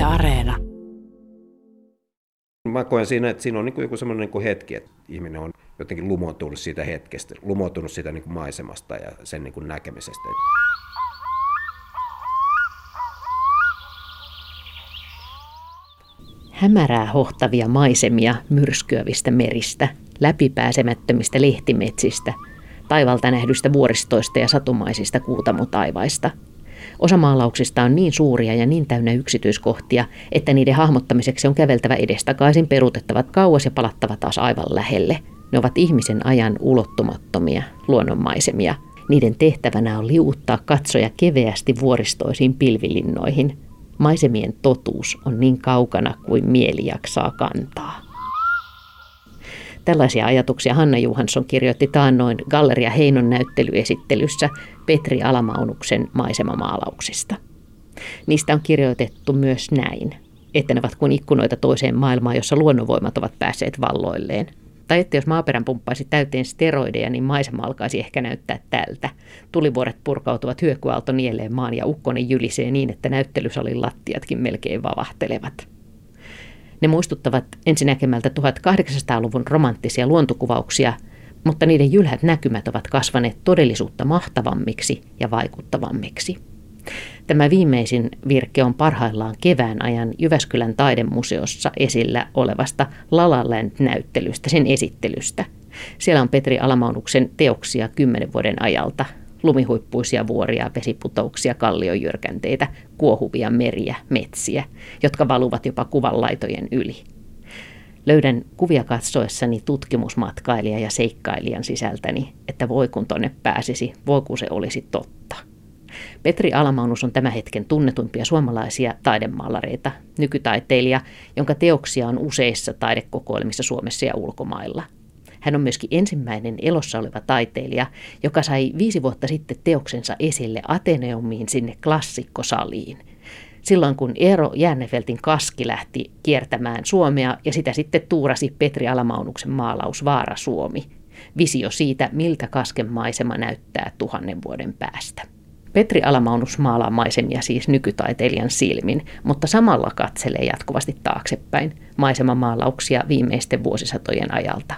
Yle Areena. Mä koen siinä, että siinä on niin joku semmoinen niin hetki, että ihminen on jotenkin lumotunut siitä hetkestä, lumotunut siitä niin maisemasta ja sen niin näkemisestä. Hämärää hohtavia maisemia myrskyävistä meristä, läpipääsemättömistä lehtimetsistä, taivalta nähdystä vuoristoista ja satumaisista kuutamotaivaista. Osa maalauksista on niin suuria ja niin täynnä yksityiskohtia, että niiden hahmottamiseksi on käveltävä edestakaisin peruutettavat kauas ja palattava taas aivan lähelle. Ne ovat ihmisen ajan ulottumattomia luonnonmaisemia. Niiden tehtävänä on liuuttaa katsoja keveästi vuoristoisiin pilvilinnoihin – Maisemien totuus on niin kaukana kuin mieli jaksaa kantaa. Tällaisia ajatuksia Hanna Juhansson kirjoitti taannoin Galleria Heinon näyttelyesittelyssä Petri Alamaunuksen maisemamaalauksista. Niistä on kirjoitettu myös näin, että ne ovat kuin ikkunoita toiseen maailmaan, jossa luonnonvoimat ovat päässeet valloilleen – tai että jos maaperän pumppaisi täyteen steroideja, niin maisema alkaisi ehkä näyttää tältä. Tulivuoret purkautuvat hyökyaalto nieleen maan ja ukkonen jylisee niin, että näyttelysalin lattiatkin melkein vavahtelevat. Ne muistuttavat ensinäkemältä 1800-luvun romanttisia luontokuvauksia, mutta niiden jylhät näkymät ovat kasvaneet todellisuutta mahtavammiksi ja vaikuttavammiksi. Tämä viimeisin virke on parhaillaan kevään ajan Jyväskylän taidemuseossa esillä olevasta Lalaland-näyttelystä, sen esittelystä. Siellä on Petri Alamaunuksen teoksia kymmenen vuoden ajalta. Lumihuippuisia vuoria, vesiputouksia, kalliojyrkänteitä, kuohuvia meriä, metsiä, jotka valuvat jopa kuvanlaitojen yli. Löydän kuvia katsoessani tutkimusmatkailija ja seikkailijan sisältäni, että voi kun tonne pääsisi, voi kun se olisi totta. Petri Alamaunus on tämän hetken tunnetuimpia suomalaisia taidemaalareita, nykytaiteilija, jonka teoksia on useissa taidekokoelmissa Suomessa ja ulkomailla. Hän on myöskin ensimmäinen elossa oleva taiteilija, joka sai viisi vuotta sitten teoksensa esille Ateneumiin sinne klassikkosaliin. Silloin kun Eero Jännefeltin kaski lähti kiertämään Suomea ja sitä sitten tuurasi Petri Alamaunuksen maalaus Vaara Suomi. Visio siitä, miltä kasken maisema näyttää tuhannen vuoden päästä. Petri Alamaunus maalaa maisemia siis nykytaiteilijan silmin, mutta samalla katselee jatkuvasti taaksepäin maisemamaalauksia viimeisten vuosisatojen ajalta.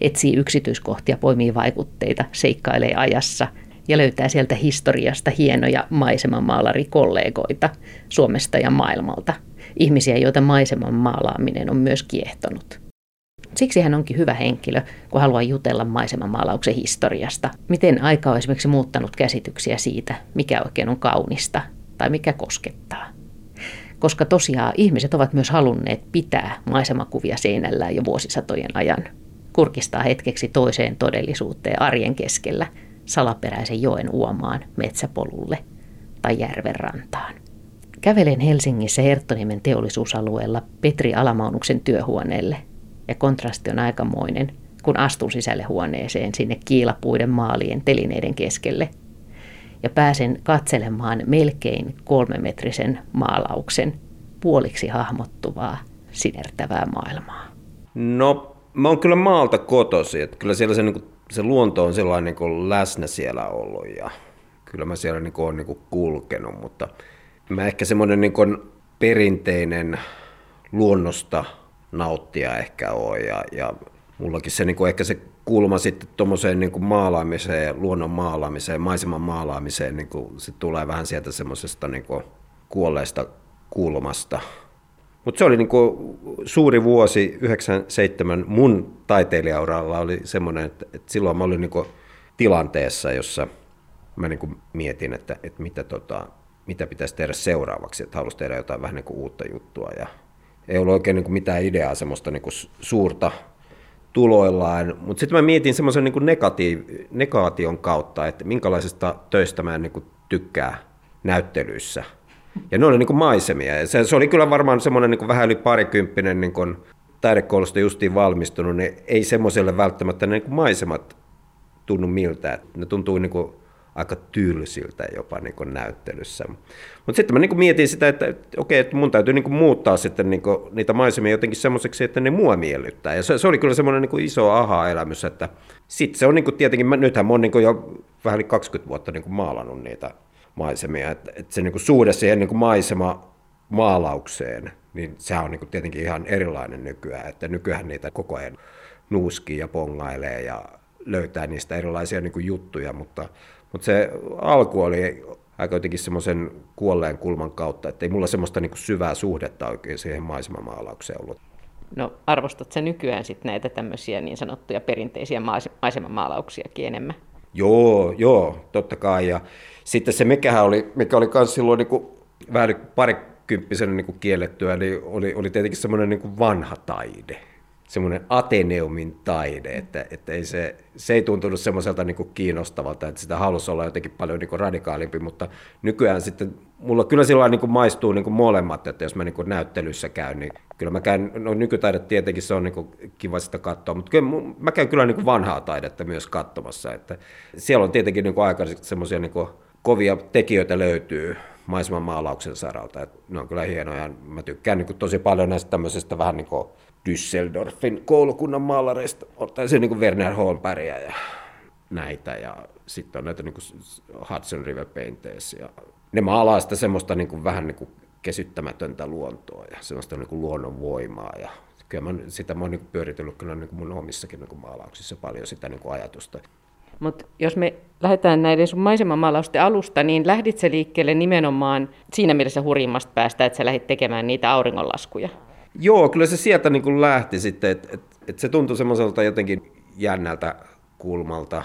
Etsii yksityiskohtia, poimii vaikutteita, seikkailee ajassa ja löytää sieltä historiasta hienoja maisemamaalarikollegoita Suomesta ja maailmalta. Ihmisiä, joita maiseman maalaaminen on myös kiehtonut. Siksi hän onkin hyvä henkilö, kun haluaa jutella maisemamaalauksen historiasta. Miten aika on esimerkiksi muuttanut käsityksiä siitä, mikä oikein on kaunista tai mikä koskettaa. Koska tosiaan ihmiset ovat myös halunneet pitää maisemakuvia seinällään jo vuosisatojen ajan. Kurkistaa hetkeksi toiseen todellisuuteen arjen keskellä, salaperäisen joen uomaan, metsäpolulle tai järven rantaan. Kävelen Helsingissä Herttoniemen teollisuusalueella Petri Alamaunuksen työhuoneelle – ja kontrasti on aikamoinen, kun astun sisälle huoneeseen sinne kiilapuiden maalien telineiden keskelle ja pääsen katselemaan melkein kolmemetrisen maalauksen puoliksi hahmottuvaa, sinertävää maailmaa. No, mä oon kyllä maalta kotosi, että kyllä siellä se, niin kuin, se luonto on sellainen niin kuin läsnä siellä ollut ja kyllä mä siellä niin kuin, olen niin kuin kulkenut, mutta mä ehkä semmoinen niin kuin perinteinen luonnosta nauttia ehkä ole. Ja, ja mullakin se niin kuin ehkä se kulma sitten tuommoiseen niin maalaamiseen, luonnon maalaamiseen, maiseman maalaamiseen, niin kuin, se tulee vähän sieltä semmoisesta niin kuolleesta kulmasta. Mutta se oli niin kuin suuri vuosi, 97 mun taiteilijauralla oli semmoinen, että, että silloin mä olin niin kuin tilanteessa, jossa mä niin kuin mietin, että, että mitä, tota, mitä pitäisi tehdä seuraavaksi, että halusi tehdä jotain vähän niin kuin uutta juttua ja ei ollut oikein niin kuin mitään ideaa semmoista niin kuin suurta tuloillaan. Mutta sitten mä mietin semmoisen niin negatiiv- negaation kautta, että minkälaisesta töistä mä en niin kuin tykkää näyttelyissä. Ja ne oli niin kuin maisemia. Ja se, se oli kyllä varmaan semmoinen niin kuin vähän yli parikymppinen niin kuin taidekoulusta justiin valmistunut, niin ei semmoiselle välttämättä ne niin kuin maisemat tunnu miltä. Ne tuntuu niin kuin aika tylsiltä jopa niin kuin näyttelyssä. Mutta sitten mä niin kuin mietin sitä, että, että okei, että mun täytyy niin kuin muuttaa sitten niin kuin niitä maisemia jotenkin semmoiseksi, että ne mua miellyttää. Ja se, se oli kyllä semmoinen niin kuin iso aha-elämys, että sitten se on niin kuin tietenkin, mä, nythän mä oon niin kuin jo vähän yli 20 vuotta niin kuin maalannut niitä maisemia, että, että se niin kuin suhde siihen niin kuin maisema maalaukseen, niin sehän on niin kuin tietenkin ihan erilainen nykyään, että nykyään niitä koko ajan nuuskii ja pongailee ja löytää niistä erilaisia niin kuin juttuja, mutta, mutta se alku oli aika jotenkin semmoisen kuolleen kulman kautta, että ei mulla semmoista niin kuin syvää suhdetta oikein siihen maisemamaalaukseen ollut. No arvostat sä nykyään sitten näitä tämmöisiä niin sanottuja perinteisiä maisemamaalauksiakin enemmän? Joo, joo, totta kai. Ja sitten se, mikä oli, mikä oli myös silloin niin kuin, vähän parikymppisenä niin kuin kiellettyä, niin oli, oli tietenkin semmoinen niin vanha taide semmoinen Ateneumin taide, että, että ei se, se ei tuntunut semmoiselta niin kiinnostavalta, että sitä halusi olla jotenkin paljon niin radikaalimpi, mutta nykyään sitten mulla kyllä sillä niin maistuu niin molemmat, että jos mä niin näyttelyssä käyn, niin kyllä mä käyn, no nykytaide tietenkin se on niin kiva sitä katsoa, mutta kyllä mä käyn kyllä niin vanhaa taidetta myös katsomassa, että siellä on tietenkin niin aika semmoisia niin kovia tekijöitä löytyy maiseman maalauksen saralta, että ne on kyllä hienoja, mä tykkään niin tosi paljon näistä tämmöisestä vähän niin kuin Düsseldorfin koulukunnan maalareista, se niin Werner Holmbergia ja näitä, ja sitten on näitä niin Hudson River Painters, ja ne maalaa sitä semmoista niin vähän niin kesyttämätöntä luontoa ja semmoista niin kuin luonnon voimaa, ja kyllä mä, sitä mä oon niin pyöritellyt kyllä niin mun omissakin niin maalauksissa paljon sitä niin ajatusta. Mutta jos me lähdetään näiden sun maisemamaalausten alusta, niin lähdit se liikkeelle nimenomaan siinä mielessä hurjimmasta päästä, että sä lähdit tekemään niitä auringonlaskuja? Joo, kyllä se sieltä niin kuin lähti sitten, että et, et se tuntui semmoiselta jotenkin jännältä kulmalta.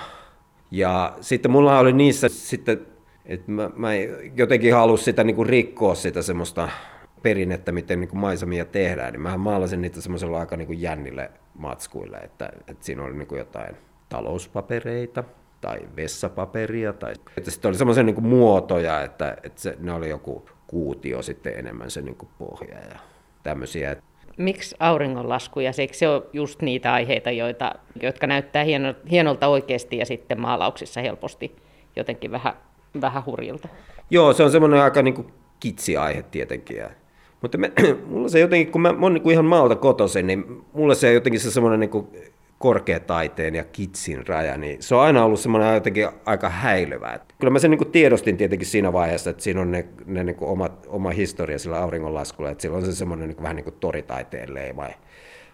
Ja sitten mulla oli niissä sitten, että mä, mä jotenkin halusin sitä niin kuin rikkoa sitä semmoista perinnettä, miten niin kuin maisemia tehdään, niin mähän maalasin niitä semmoisella aika niin kuin jännille matskuille, että, että siinä oli niin kuin jotain talouspapereita tai vessapaperia, tai että sitten oli semmoisia niin muotoja, että, että se, ne oli joku kuutio sitten enemmän se niin pohja. Ja tämmöisiä. Miksi auringonlaskuja? Eikö se ole just niitä aiheita, joita, jotka näyttää hieno, hienolta oikeasti ja sitten maalauksissa helposti jotenkin vähän, vähän hurjilta? Joo, se on semmoinen aika niin kuin kitsi-aihe tietenkin. Mutta me, mulla se jotenkin, kun mä, mä oon niin kuin ihan maalta kotoisin, niin mulla se jotenkin se semmoinen niin kuin korkeataiteen ja kitsin raja, niin se on aina ollut semmoinen jotenkin aika häilyvä. Kyllä mä sen niin tiedostin tietenkin siinä vaiheessa, että siinä on ne, ne niin kuin oma, historia sillä auringonlaskulla, että sillä on se semmoinen niin vähän niin kuin toritaiteen leima.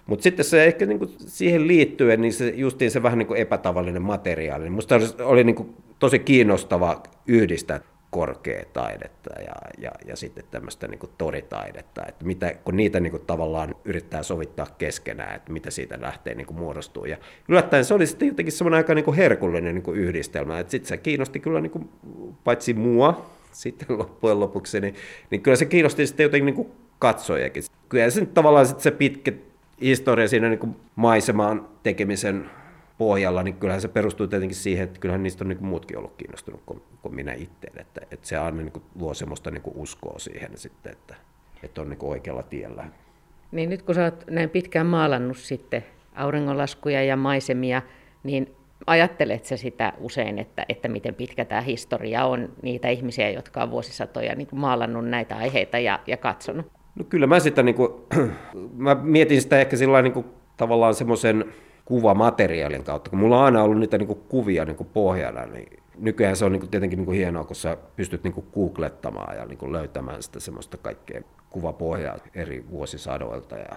Mutta sitten se ehkä niin siihen liittyen, niin se justiin se vähän niin epätavallinen materiaali. Musta oli niin tosi kiinnostava yhdistää korkeataidetta ja, ja, ja sitten tämmöistä niin toritaidetta, että mitä, kun niitä niin kuin tavallaan yrittää sovittaa keskenään, että mitä siitä lähtee niin kuin muodostuu. Ja yllättäen se oli sitten jotenkin semmoinen aika niin kuin herkullinen niin kuin yhdistelmä, että sitten se kiinnosti kyllä niin kuin, paitsi mua sitten loppujen lopuksi, niin, niin kyllä se kiinnosti sitten jotenkin niin kuin katsojakin. Kyllä se nyt tavallaan sitten se pitkä historia siinä niin kuin maisemaan tekemisen pohjalla, niin kyllähän se perustuu tietenkin siihen, että kyllähän niistä on niin kuin muutkin ollut kiinnostunut kuin, kuin minä itse. Että, että se aina niin kuin luo semmoista niin kuin uskoa siihen sitten, että, että on niin kuin oikealla tiellä. Niin nyt kun sä oot näin pitkään maalannut sitten auringonlaskuja ja maisemia, niin ajattelet sä sitä usein, että, että miten pitkä tämä historia on niitä ihmisiä, jotka on vuosisatoja niin kuin maalannut näitä aiheita ja, ja katsonut? No kyllä mä sitä, niin kuin, mä mietin sitä ehkä sillä niin kuin, tavallaan semmoisen kuvamateriaalin kautta, kun mulla on aina ollut niitä niin kuin kuvia niin kuin pohjana, niin nykyään se on niin kuin tietenkin niin kuin hienoa, kun sä pystyt niin kuin googlettamaan ja niin kuin löytämään sitä semmoista kaikkea kuvapohjaa eri vuosisadoilta ja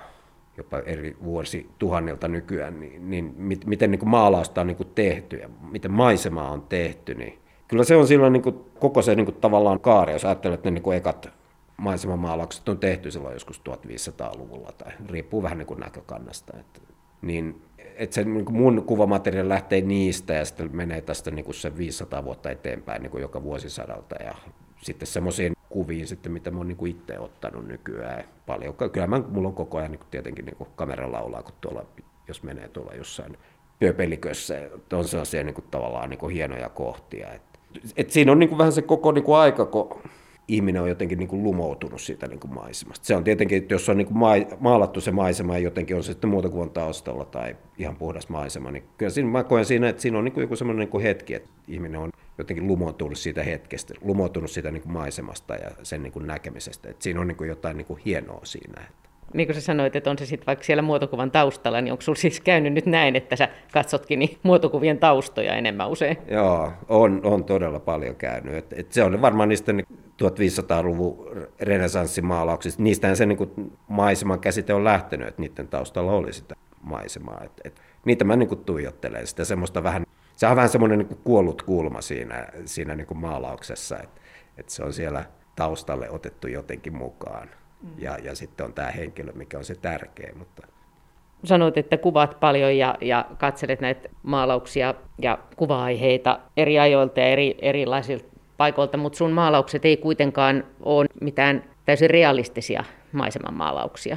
jopa eri vuosituhannilta nykyään, niin, niin miten niin kuin maalausta on niin kuin tehty ja miten maisemaa on tehty, niin kyllä se on silloin niin kuin koko se niin kuin tavallaan kaari, jos ajattelet, että ne niin kuin ekat maisemamaalaukset on tehty silloin joskus 1500-luvulla tai riippuu vähän niin kuin näkökannasta, että, niin että se niin mun kuvamateriaali lähtee niistä ja sitten menee tästä niin kuin se 500 vuotta eteenpäin niin kuin joka vuosisadalta ja sitten semmoisiin kuviin sitten, mitä mä oon niin kuin itse ottanut nykyään paljon. Kyllä mä, mulla on koko ajan niin kuin tietenkin niin kuin kameralla kun tuolla, jos menee tuolla jossain työpelikössä, on sellaisia niin kuin tavallaan niin kuin hienoja kohtia. Et, et siinä on niin kuin vähän se koko niin kuin aika, kun ihminen on jotenkin niin kuin lumoutunut siitä niin kuin maisemasta. Se on tietenkin, että jos on niin kuin maalattu se maisema ja jotenkin on se sitten muuta kuin taustalla tai ihan puhdas maisema, niin kyllä siinä, mä koen siinä, että siinä on niin kuin joku semmoinen niin kuin hetki, että ihminen on jotenkin lumoutunut siitä hetkestä, lumoutunut siitä niin kuin maisemasta ja sen niin kuin näkemisestä. Että siinä on niin kuin jotain niin kuin hienoa siinä. Niin kuin sä sanoit, että on se sitten vaikka siellä muotokuvan taustalla, niin onko sulla siis käynyt nyt näin, että sä katsotkin niin muotokuvien taustoja enemmän usein? Joo, on, on todella paljon käynyt. Et, et se on varmaan niistä 1500-luvun renesanssimaalauksista. Niistähän se niin kuin maiseman käsite on lähtenyt, että niiden taustalla oli sitä maisemaa. Et, et, niitä mä niin kuin tuijottelen, sitä semmoista vähän, se on vähän semmoinen niin kuollut kulma siinä, siinä niin kuin maalauksessa, että et se on siellä taustalle otettu jotenkin mukaan. Mm. Ja, ja sitten on tämä henkilö, mikä on se tärkeä. Mutta... Sanoit, että kuvaat paljon ja, ja katselet näitä maalauksia ja kuva-aiheita eri ajoilta ja eri, erilaisilta paikoilta, mutta sun maalaukset ei kuitenkaan ole mitään täysin realistisia maisemanmaalauksia.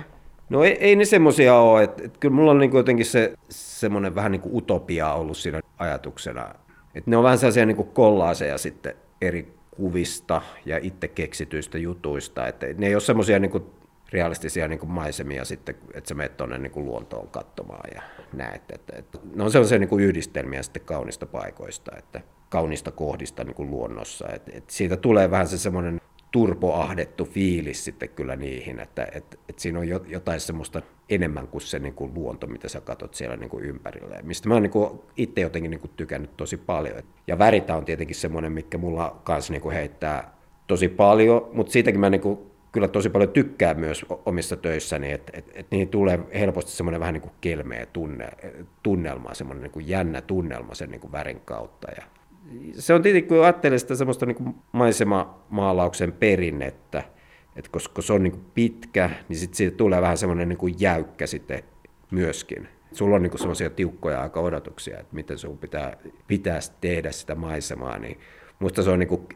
No ei, ei ne semmoisia ole, että, että kyllä mulla on niin jotenkin se semmoinen vähän niin kuin utopia ollut siinä ajatuksena. Että ne on vähän sellaisia niin kuin kollaaseja sitten eri kuvista ja itse keksityistä jutuista. Että ne ei ole semmoisia niin realistisia niin kuin maisemia sitten, että sä menet tuonne niin kuin luontoon katsomaan ja näet. Että, että ne on sellaisia niin kuin yhdistelmiä sitten kaunista paikoista, että kaunista kohdista niin kuin luonnossa. Että, että siitä tulee vähän se semmoinen turpoahdettu fiilis sitten kyllä niihin, että, että, että siinä on jotain semmoista enemmän kuin se niin kuin luonto, mitä sä katsot siellä niin kuin ympärillä. Ja mistä mä oon niin itse jotenkin niin kuin tykännyt tosi paljon. Ja väritä on tietenkin semmoinen, mikä mulla kanssa niin kuin heittää tosi paljon, mutta siitäkin mä niin kuin kyllä tosi paljon tykkään myös omissa töissäni, että, että, että niihin tulee helposti semmoinen vähän niin kuin kelmeä tunne, tunnelma, semmoinen niin kuin jännä tunnelma sen niin kuin värin kautta. Ja se on tietenkin, kun ajattelee sitä semmoista niin kuin maisemamaalauksen perinnettä, että koska se on niin pitkä, niin sitten siitä tulee vähän semmoinen niin kuin jäykkä sitten myöskin. Sulla on niin semmoisia tiukkoja aika odotuksia, että miten sun pitää, pitäisi tehdä sitä maisemaa, niin musta se on niin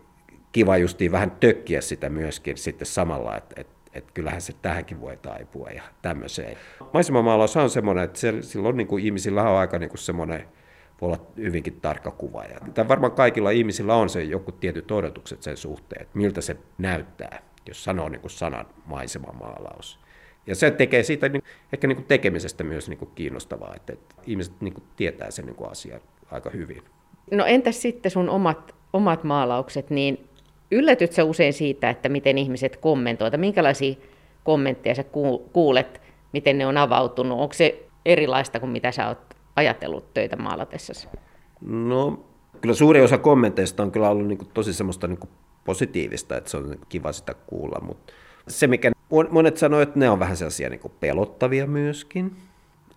kiva justiin vähän tökkiä sitä myöskin sitten samalla, että, että, että kyllähän se tähänkin voi taipua ja tämmöiseen. Maisemamaalaus on semmoinen, että silloin niin ihmisillä on aika niin semmoinen voi olla hyvinkin tarkka kuva. Ja varmaan kaikilla ihmisillä on se joku tietyt odotukset sen suhteen, että miltä se näyttää, jos sanoo niin kuin sanan maisemamaalaus. Ja se tekee siitä niin, ehkä niin kuin tekemisestä myös niin kuin kiinnostavaa, että, että ihmiset niin kuin tietää sen niin kuin asian aika hyvin. No entäs sitten sun omat, omat maalaukset, niin yllätyt sä usein siitä, että miten ihmiset kommentoivat, minkälaisia kommentteja sä kuulet, miten ne on avautunut? Onko se erilaista kuin mitä sä oot ajatellut töitä maalatessasi? No, kyllä suuri osa kommenteista on kyllä ollut niin kuin tosi semmoista niin kuin positiivista, että se on kiva sitä kuulla, mutta se mikä monet sanoivat, että ne on vähän sellaisia niin kuin pelottavia myöskin,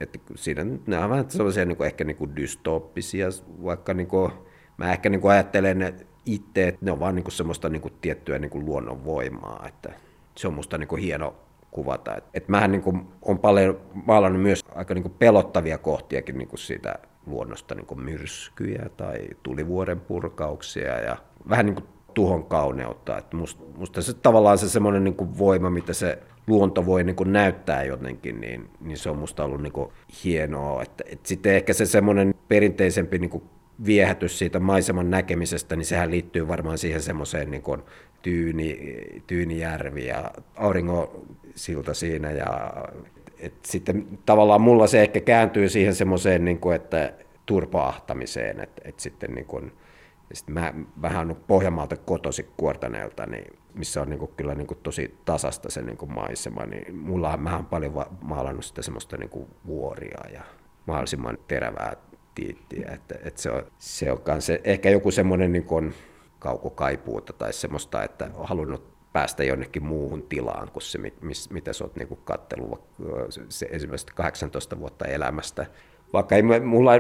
että siinä ne on vähän sellaisia niin kuin ehkä niin kuin dystooppisia, vaikka niin kuin, mä ehkä niin kuin ajattelen itse, että ne on vaan niin kuin semmoista niin kuin tiettyä niin kuin luonnonvoimaa, että se on musta niin kuin hieno kuvata. Et, et mähän niin kuin, on paljon maalannut myös aika niin kuin pelottavia kohtiakin niin kuin siitä luonnosta, niin kuin myrskyjä tai tulivuoren purkauksia ja vähän niin kuin tuhon kauneutta. Et musta, musta se tavallaan se semmoinen niin voima, mitä se luonto voi niin kuin näyttää jotenkin, niin, niin se on musta ollut niin kuin hienoa. Et, et sitten ehkä se semmoinen perinteisempi niin kuin viehätys siitä maiseman näkemisestä, niin sehän liittyy varmaan siihen semmoiseen niin kuin Tyyni, Tyynijärvi ja auringon silta siinä. Ja, et sitten tavallaan mulla se ehkä kääntyy siihen semmoiseen, niin kuin, että turpaahtamiseen, että, että sitten niin kuin, sitten mä vähän on Pohjanmaalta kotosi Kuortaneelta, niin, missä on niin kuin, kyllä niin kuin, tosi tasasta se niin kuin maisema, niin mulla on, mä paljon maalannut sitä semmoista niin kuin, vuoria ja mahdollisimman terävää tiittiä, että, että se on, se on se, ehkä joku semmoinen niin kuin, kaukokaipuuta tai semmoista, että on halunnut päästä jonnekin muuhun tilaan kuin se, mis, mitä sä oot niin kattellut se esimerkiksi 18 vuotta elämästä. Vaikka ei, mulla,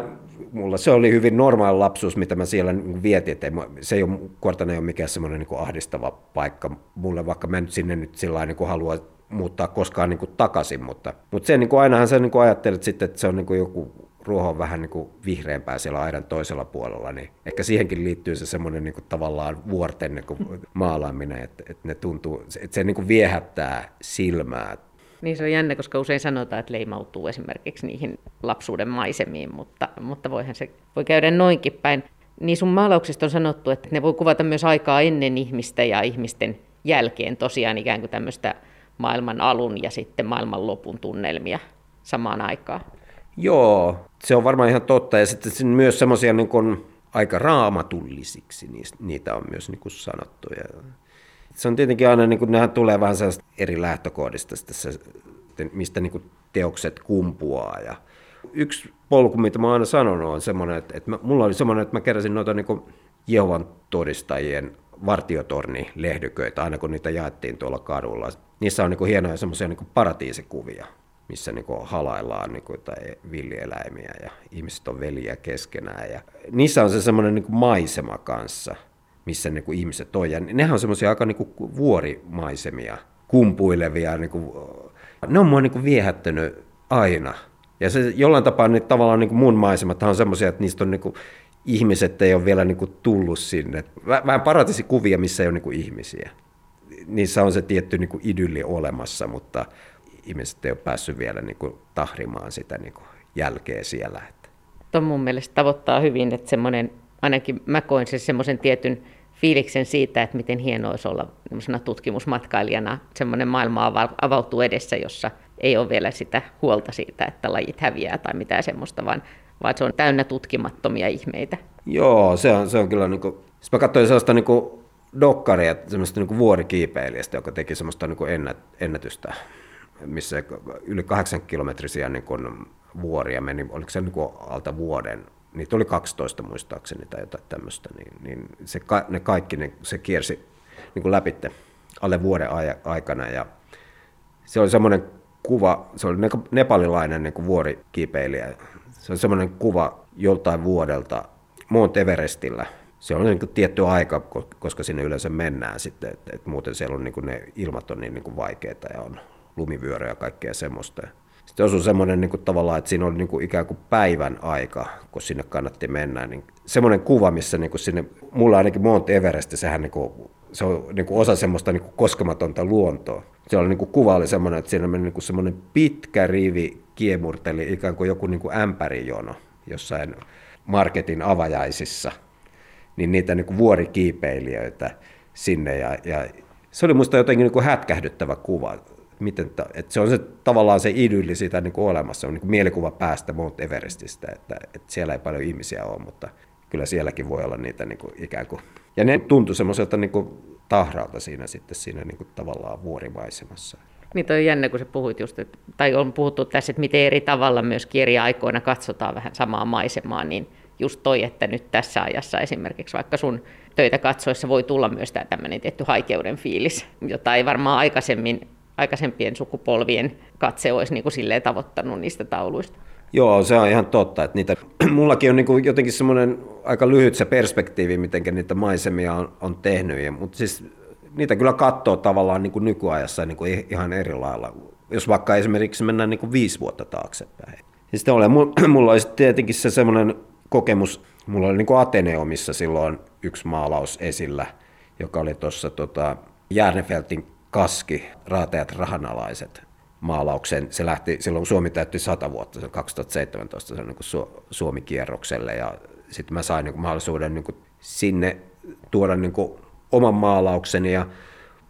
mulla, se oli hyvin normaali lapsuus, mitä mä siellä niin vietin, että se ei ole, Kuortane ei ole mikään semmoinen niin ahdistava paikka mulle, vaikka mä nyt sinne nyt sillä niin halua muuttaa koskaan niin takaisin, mutta, mutta se niin kuin ainahan sä niin ajattelet sitten, että se on niin joku ruoho on vähän niin kuin vihreämpää siellä aidan toisella puolella, niin ehkä siihenkin liittyy se semmoinen niin kuin tavallaan vuorten niin kuin maalaaminen, että, että ne tuntuu, että se niin kuin viehättää silmää. Niin se on jännä, koska usein sanotaan, että leimautuu esimerkiksi niihin lapsuuden maisemiin, mutta, mutta voihan se voi käydä noinkin päin. Niin sun maalauksista on sanottu, että ne voi kuvata myös aikaa ennen ihmistä ja ihmisten jälkeen tosiaan ikään kuin tämmöistä maailman alun ja sitten maailman lopun tunnelmia samaan aikaan. Joo, se on varmaan ihan totta. Ja sitten myös semmoisia niin aika raamatullisiksi niitä on myös niin kuin sanottu. Ja se on tietenkin aina, niin kuin, nehän tulee vähän eri lähtökohdista se mistä niin kuin teokset kumpuaa. Ja yksi polku, mitä mä oon aina sanonut, on semmoinen, että, että mulla oli semmoinen, että mä keräsin noita niin kuin Jehovan todistajien vartiotorni lehdyköitä, aina kun niitä jaettiin tuolla kadulla. Niissä on niin kuin hienoja semmoisia niin paratiisikuvia, missä niin kuin halaillaan niin kuin tai villieläimiä ja ihmiset on veliä keskenään. Ja niissä on se semmoinen niin kuin maisema kanssa, missä niin kuin ihmiset on. Ja nehän on semmoisia aika niin kuin vuorimaisemia, kumpuilevia. Niin kuin, ne on mua niin kuin viehättänyt aina. Ja se jollain tapaa niin tavallaan niin kuin mun maisemat on semmoisia, että niistä on niin kuin, ihmiset ei ole vielä niin kuin tullut sinne. Vähän paratisi kuvia, missä ei ole niin kuin ihmisiä. Niissä on se tietty niin kuin idylli olemassa, mutta ihmiset ei ole päässyt vielä niin kuin tahrimaan sitä niin kuin jälkeä siellä. Tuo mun mielestä tavoittaa hyvin, että semmoinen, ainakin mä koin sen semmoisen tietyn fiiliksen siitä, että miten hienoa olisi olla tutkimusmatkailijana. Semmoinen maailma avautuu edessä, jossa ei ole vielä sitä huolta siitä, että lajit häviää tai mitään semmoista, vaan, vaan se on täynnä tutkimattomia ihmeitä. Joo, se on, se on kyllä, niin kuin, siis mä katsoin sellaista niin kuin dokkaria, semmoista niin kuin vuorikiipeilijästä, joka teki semmoista niin kuin ennätystä missä yli 8 kilometrisiä niin kuin vuoria meni, oliko se niin kuin alta vuoden, niitä oli 12 muistaakseni tai jotain tämmöistä, niin, niin se, ne kaikki ne, se kiersi niin kuin läpitte alle vuoden aikana ja se oli semmoinen kuva, se oli nepalilainen niin kuin vuorikiipeilijä, se oli semmoinen kuva joltain vuodelta Mount Everestillä, se on niin kuin tietty aika, koska sinne yleensä mennään sitten, että, että muuten siellä on niin kuin ne ilmat on niin, niin kuin vaikeita ja on lumivyöryä ja kaikkea semmoista. Sitten osui semmoinen niin kuin, tavallaan, että siinä oli niin kuin, ikään kuin päivän aika, kun sinne kannatti mennä. Niin semmoinen kuva, missä niin kuin sinne, mulla ainakin Mount Everest, sehän niin kuin, se on niin kuin osa semmoista niin kuin koskematonta luontoa. Se oli niin kuin, kuva oli semmoinen, että siinä meni niin kuin semmoinen pitkä rivi kiemurteli, ikään kuin joku niin kuin ämpärijono jossain marketin avajaisissa. Niin niitä niin kuin vuorikiipeilijöitä sinne ja, ja se oli musta jotenkin niin kuin hätkähdyttävä kuva miten, että se on se, tavallaan se idylli siitä niin kuin olemassa, on niin kuin mielikuva päästä Mount Everestistä, että, että siellä ei paljon ihmisiä ole, mutta kyllä sielläkin voi olla niitä niin kuin ikään kuin, ja ne tuntui semmoiselta niin kuin tahralta siinä sitten siinä niin kuin tavallaan vuorimaisemassa. Niin toi on jännä, kun sä puhuit just, että, tai on puhuttu tässä, että miten eri tavalla myös eri aikoina katsotaan vähän samaa maisemaa, niin just toi, että nyt tässä ajassa esimerkiksi vaikka sun töitä katsoessa voi tulla myös tämä tämmöinen tietty haikeuden fiilis, jota ei varmaan aikaisemmin aikaisempien sukupolvien katse olisi niin kuin tavoittanut niistä tauluista. Joo, se on ihan totta. Että niitä, mullakin on niin kuin jotenkin semmoinen aika lyhyt se perspektiivi, miten niitä maisemia on, on tehnyt. Ja, mutta siis niitä kyllä katsoo tavallaan niin kuin nykyajassa niin kuin ihan eri lailla. Jos vaikka esimerkiksi mennään niin kuin viisi vuotta taaksepäin. Ja sitten ole, mulla olisi tietenkin se semmoinen kokemus, mulla oli niin kuin Ateneumissa silloin yksi maalaus esillä, joka oli tuossa tota, Järnefeltin kaski, raateat rahanalaiset maalauksen. Se lähti silloin, Suomi täytti 100 vuotta, se 2017 se on niin Suomi-kierrokselle ja sitten mä sain niin mahdollisuuden niin sinne tuoda niin oman maalaukseni ja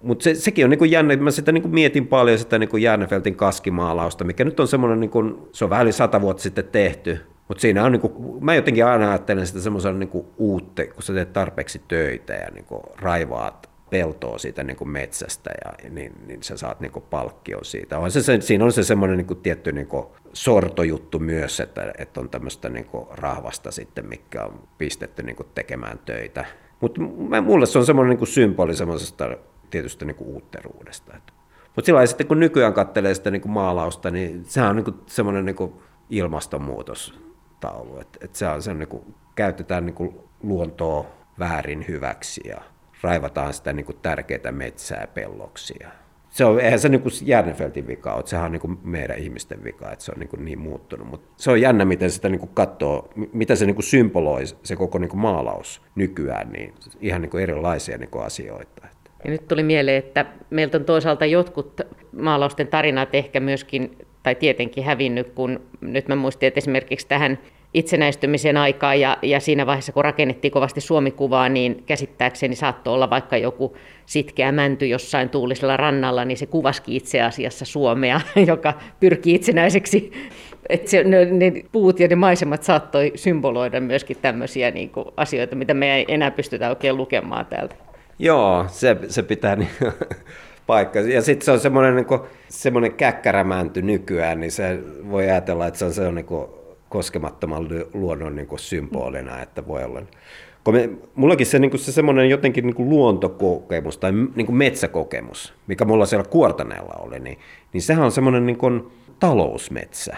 mutta se, sekin on niin jännä, mä sitä niin mietin paljon sitä niin Järnefeltin kaskimaalausta, mikä nyt on semmoinen, niin kuin, se on vähän sata vuotta sitten tehty, mutta siinä on, niin kuin, mä jotenkin aina ajattelen sitä semmoisen niin uutte, kun sä teet tarpeeksi töitä ja niin raivaat peltoa siitä niin kuin metsästä ja niin, niin sä saat niin kuin palkkion siitä. On se, se, siinä on se semmoinen niin tietty niin kuin sortojuttu myös, että, että on tämmöistä niin kuin rahvasta sitten, mikä on pistetty niin kuin tekemään töitä. Mutta mulle se on semmoinen niin kuin symboli semmoisesta tietystä niin kuin uutteruudesta. Mutta sillä sitten kun nykyään katselee sitä niin kuin maalausta, niin sehän on niin kuin semmoinen niin kuin ilmastonmuutostaulu. Että et se on, se niin kuin, käytetään niin kuin luontoa väärin hyväksi ja raivataan sitä niin kuin tärkeää metsää pelloksia. Se on, eihän se niin kuin Järnefeltin vika ole, sehän on niin kuin meidän ihmisten vika, että se on niin, kuin niin muuttunut. Mutta se on jännä, miten sitä niin kuin katsoo, mitä se niin kuin symboloi, se koko niin kuin maalaus nykyään, niin ihan niin kuin erilaisia niin kuin asioita. Ja nyt tuli mieleen, että meiltä on toisaalta jotkut maalausten tarinat ehkä myöskin, tai tietenkin hävinnyt, kun nyt mä muistin, että esimerkiksi tähän itsenäistymisen aikaa ja, ja siinä vaiheessa, kun rakennettiin kovasti Suomikuvaa, niin käsittääkseni saattoi olla vaikka joku sitkeä mänty jossain tuulisella rannalla, niin se kuvaski itse asiassa Suomea, joka pyrkii itsenäiseksi. Et se, ne, ne puut ja ne maisemat saattoi symboloida myöskin tämmöisiä niin kuin, asioita, mitä me ei enää pystytä oikein lukemaan täältä. Joo, se, se pitää, niin, paikka. Ja sitten se on semmoinen, niin semmoinen käkkärämänty nykyään, niin se voi ajatella, että se on, se on niin koskemattoman luonnon niin kuin symbolina, että voi olla. Me, mullakin se, niin kuin se semmoinen jotenkin niin kuin luontokokemus tai niin kuin metsäkokemus, mikä mulla siellä Kuortaneella oli, niin, niin sehän on semmoinen niin kuin talousmetsä.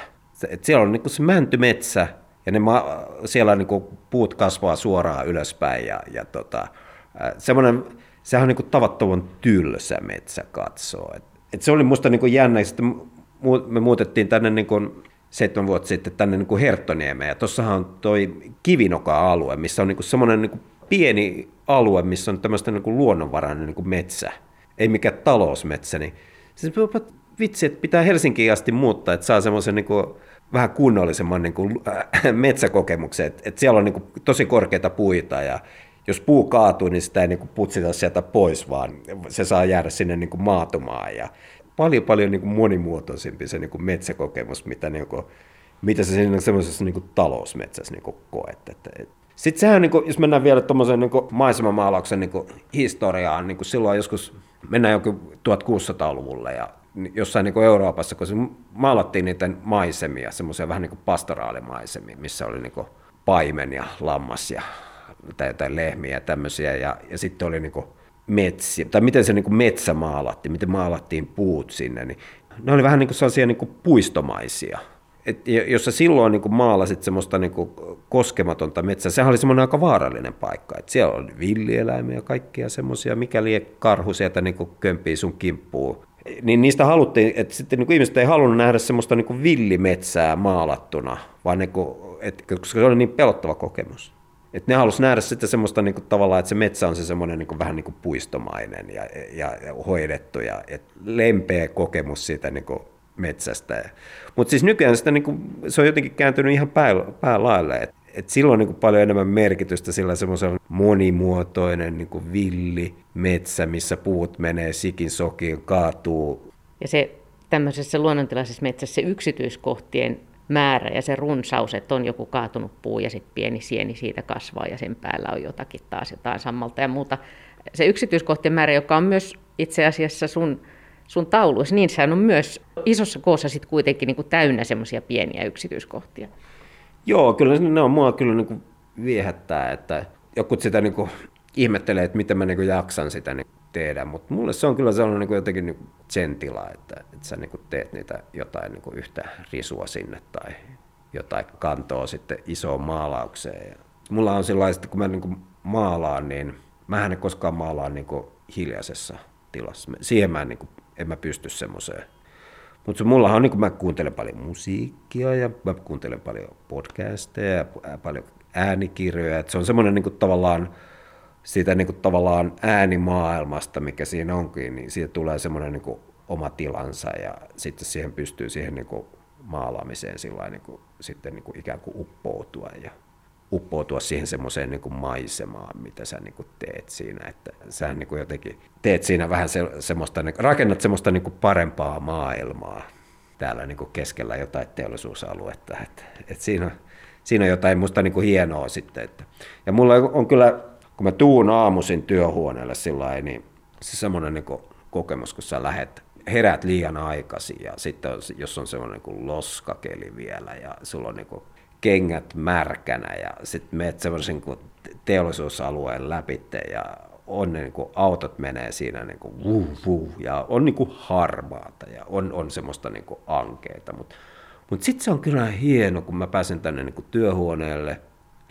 Että siellä on niin kuin se mäntymetsä, ja ne ma- siellä niin kuin puut kasvaa suoraan ylöspäin, ja, ja tota, semmoinen, sehän on niin kuin tavattoman tylsä metsä katsoa. Et, et se oli musta niin kuin jännä, että me muutettiin tänne niin kuin seitsemän vuotta sitten tänne niin kuin Herttoniemeen, ja tuossahan on toi Kivinoka-alue, missä on niin semmoinen niin pieni alue, missä on tämmöistä niin kuin luonnonvarainen niin kuin metsä, ei mikään talousmetsä, niin siis vitsi, että pitää Helsinkiin asti muuttaa, että saa semmoisen niin kuin vähän kunnollisemman niin kuin, äh, metsäkokemuksen, että, että siellä on niin kuin, tosi korkeita puita ja jos puu kaatuu, niin sitä ei niin kuin, putsita sieltä pois, vaan se saa jäädä sinne niin kuin, maatumaan. Ja paljon paljon niin kuin, monimuotoisempi se niin kuin, metsäkokemus, mitä, niin kuin, mitä se siinä semmoisessa niin kuin, talousmetsässä niin kuin, koet. Että, et. Sitten sehän, niin kuin, jos mennään vielä tuommoisen niin maisemamaalauksen niin kuin, historiaan, niin kuin silloin joskus mennään joku 1600-luvulle ja jossain niin kuin Euroopassa, kun se maalattiin niitä maisemia, semmoisia vähän niin kuin pastoraalimaisemia, missä oli niin kuin paimen ja lammas ja tai jotain lehmiä ja tämmöisiä, ja, ja sitten oli niin kuin metsiä, tai miten se niin kuin metsä maalattiin, miten maalattiin puut sinne, niin ne oli vähän niin kuin sellaisia niin kuin puistomaisia. Et jos sä silloin niin kuin maalasit semmoista niin kuin koskematonta metsää, sehän oli semmoinen aika vaarallinen paikka. Et siellä oli villieläimiä ja kaikkia semmoisia, mikäli karhu sieltä niin kuin kömpii sun kimppuun niin niistä haluttiin, että sitten niin ihmiset ei halunnut nähdä semmoista niin kuin villimetsää maalattuna, vaan niin kuin, että, koska se oli niin pelottava kokemus. Että ne halusivat nähdä sitten semmoista niin kuin, tavallaan, että se metsä on se semmoinen niin vähän niin kuin puistomainen ja, ja, ja hoidettu ja että lempeä kokemus siitä niin kuin, metsästä. Mutta siis nykyään sitä, niin kuin, se on jotenkin kääntynyt ihan pää, päälaille. Et et sillä on niin paljon enemmän merkitystä sillä semmoisella monimuotoinen niin villi metsä, missä puut menee sikin sokiin, kaatuu. Ja se tämmöisessä luonnontilaisessa metsässä se yksityiskohtien määrä ja se runsaus, että on joku kaatunut puu ja sitten pieni sieni siitä kasvaa ja sen päällä on jotakin taas jotain sammalta ja muuta. Se yksityiskohtien määrä, joka on myös itse asiassa sun, sun tauluissa, niin sehän on myös isossa koossa sitten kuitenkin niin kuin täynnä semmoisia pieniä yksityiskohtia. Joo, kyllä ne on mua kyllä niin kuin viehättää, että joku sitä niin kuin ihmettelee, että miten mä niin kuin jaksan sitä niin tehdä, mutta mulle se on kyllä sellainen niin kuin jotenkin niin kuin sen tila, että, että sä niin kuin teet niitä jotain niin kuin yhtä risua sinne tai jotain kantoa sitten isoon maalaukseen. Ja mulla on sellaista, kun mä niin kuin maalaan, niin mä en koskaan maalaa niin kuin hiljaisessa tilassa. Siihen mä en, niin kuin, en mä pysty semmoiseen mutta mulla on, niin kun mä kuuntelen paljon musiikkia ja mä kuuntelen paljon podcasteja ja paljon äänikirjoja. Et se on semmoinen niin tavallaan siitä niin kuin, tavallaan äänimaailmasta, mikä siinä onkin, niin siitä tulee semmoinen niin oma tilansa ja sitten siihen pystyy siihen niin kuin, maalaamiseen sillä niin kuin, sitten niin kuin, ikään kuin uppoutua ja uppoutua siihen semmoiseen niin maisemaan, mitä sä niin kuin teet siinä. Että sä niin kuin jotenkin teet siinä vähän se, semmoista, niin, rakennat semmoista niin kuin parempaa maailmaa täällä niin kuin keskellä jotain teollisuusaluetta. Että, että siinä, siinä on jotain musta niin kuin hienoa sitten. Että. Ja mulla on kyllä, kun mä tuun aamuisin työhuoneelle sillä niin se semmoinen niin kokemus, kun sä lähet herät liian aikaisin ja sitten jos on semmoinen niin loskakeli vielä ja sulla on niin kuin kengät märkänä ja sitten menet semmoisen kuin teollisuusalueen läpi ja on niin kuin, autot menee siinä niin kuin, vuh, vuh, ja on niin kuin harmaata ja on, on semmoista niin kuin ankeita. Mutta mut sitten se on kyllä hieno, kun mä pääsen tänne niin kuin työhuoneelle,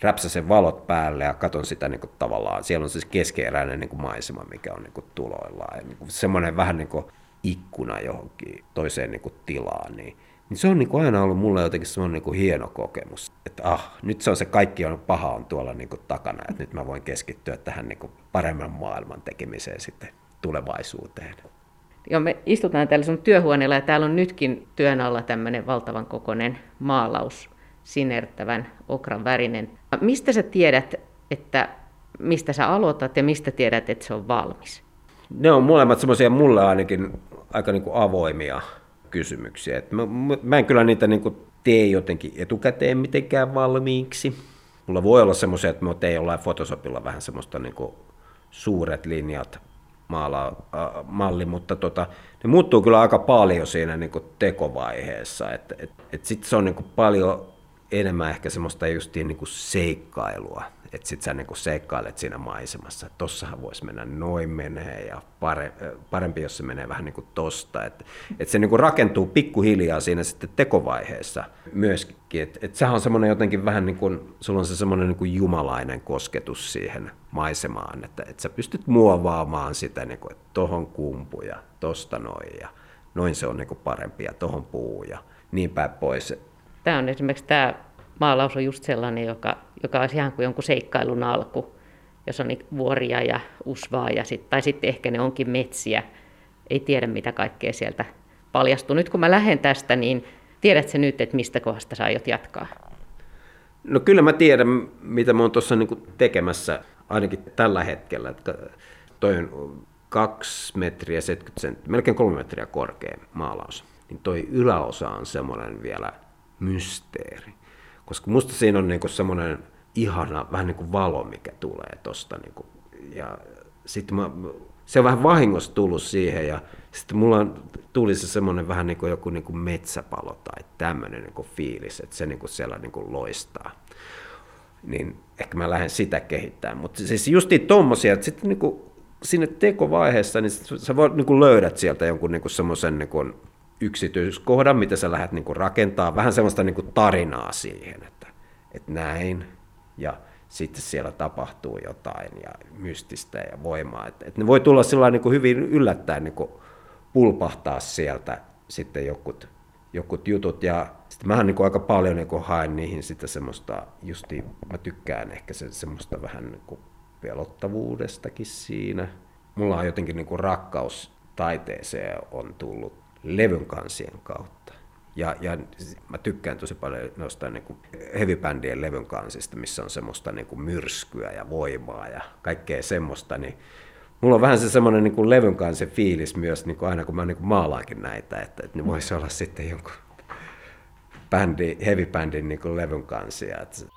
räpsäsen valot päälle ja katon sitä niin kuin, tavallaan, siellä on siis keskeeräinen niin kuin maisema, mikä on niin kuin, tuloillaan. Ja, niin kuin, semmoinen vähän niin kuin ikkuna johonkin toiseen niin kuin, tilaan, niin niin se on niin kuin aina ollut mulle jotenkin semmoinen niin kuin hieno kokemus, että ah, nyt se on se kaikki on paha on tuolla niin kuin takana, että nyt mä voin keskittyä tähän niin kuin paremman maailman tekemiseen sitten tulevaisuuteen. Joo, me istutaan täällä sun työhuoneella ja täällä on nytkin työn alla tämmöinen valtavan kokoinen maalaus, sinertävän okran värinen. Mistä sä tiedät, että mistä sä aloitat ja mistä tiedät, että se on valmis? Ne on molemmat semmoisia mulle ainakin aika niin kuin avoimia kysymyksiä. Et mä, mä en kyllä niitä niin tee jotenkin etukäteen mitenkään valmiiksi. Mulla voi olla semmoisia, että mä teen jollain Photoshopilla vähän semmoista niin suuret linjat maala, äh, malli, mutta tota, ne muuttuu kyllä aika paljon siinä niin kuin tekovaiheessa. Et, et, et sitten se on niin kuin paljon enemmän ehkä semmoista justiin niin kuin seikkailua että sit sä niinku seikkailet siinä maisemassa, että tossahan voisi mennä noin menee ja pare, parempi, jos se menee vähän niin kuin tosta. Että et se niinku rakentuu pikkuhiljaa siinä sitten tekovaiheessa myöskin. Että et sehän on semmoinen jotenkin vähän niin kuin, sulla on se semmoinen niin kuin jumalainen kosketus siihen maisemaan, että et sä pystyt muovaamaan sitä, niin kuin, että tohon kumpu ja tosta noin ja noin se on niin kuin parempi ja tohon puu ja niin päin pois. Tämä on esimerkiksi tämä maalaus on just sellainen, joka, joka olisi ihan kuin jonkun seikkailun alku, jos on vuoria ja usvaa, ja sit, tai sitten ehkä ne onkin metsiä. Ei tiedä, mitä kaikkea sieltä paljastuu. Nyt kun mä lähden tästä, niin tiedätkö nyt, että mistä kohdasta sä aiot jatkaa? No kyllä mä tiedän, mitä mä oon tuossa niinku tekemässä, ainakin tällä hetkellä. Että toi on 2 metriä 70 senttiä, melkein 3 metriä korkea maalaus. Niin toi yläosa on semmoinen vielä mysteeri. Koska musta siinä on niinku semmoinen ihana vähän niin kuin valo, mikä tulee tosta. Niinku, ja sitten mä, se on vähän vahingossa tullut siihen ja sitten mulla tuli se semmoinen vähän niin kuin joku niin kuin metsäpalo tai tämmöinen niin kuin fiilis, että se niin kuin siellä niin kuin loistaa. Niin ehkä mä lähden sitä kehittämään. Mutta siis justiin tommosia, että sitten niin kuin sinne tekovaiheessa, niin sä voit, niin kuin löydät sieltä jonkun niin semmoisen niin kuin yksityiskohdan, mitä sä lähdet niin rakentaa, vähän semmoista niin kuin tarinaa siihen, että, että näin, ja sitten siellä tapahtuu jotain ja mystistä ja voimaa. Että, että ne voi tulla sillä niin kuin hyvin yllättäen niin kuin pulpahtaa sieltä sitten jokut, jokut jutut. Ja sitten mähän niin kuin aika paljon niin kuin haen niihin sitä semmoista, justi mä tykkään ehkä se, semmoista vähän niin kuin pelottavuudestakin siinä. Mulla on jotenkin niin kuin rakkaus taiteeseen on tullut levyn kansien kautta. Ja, ja mä tykkään tosi paljon noista niin kuin heavy-bändien levyn kansista, missä on semmoista niin kuin myrskyä ja voimaa ja kaikkea semmoista, niin mulla on vähän se semmoinen niin kuin levyn kansi fiilis myös niin kuin aina kun mä niin kuin maalaankin näitä, että, että ne voisi olla sitten jonkun bändi, heavy-bändin niin kuin levyn kansia. Että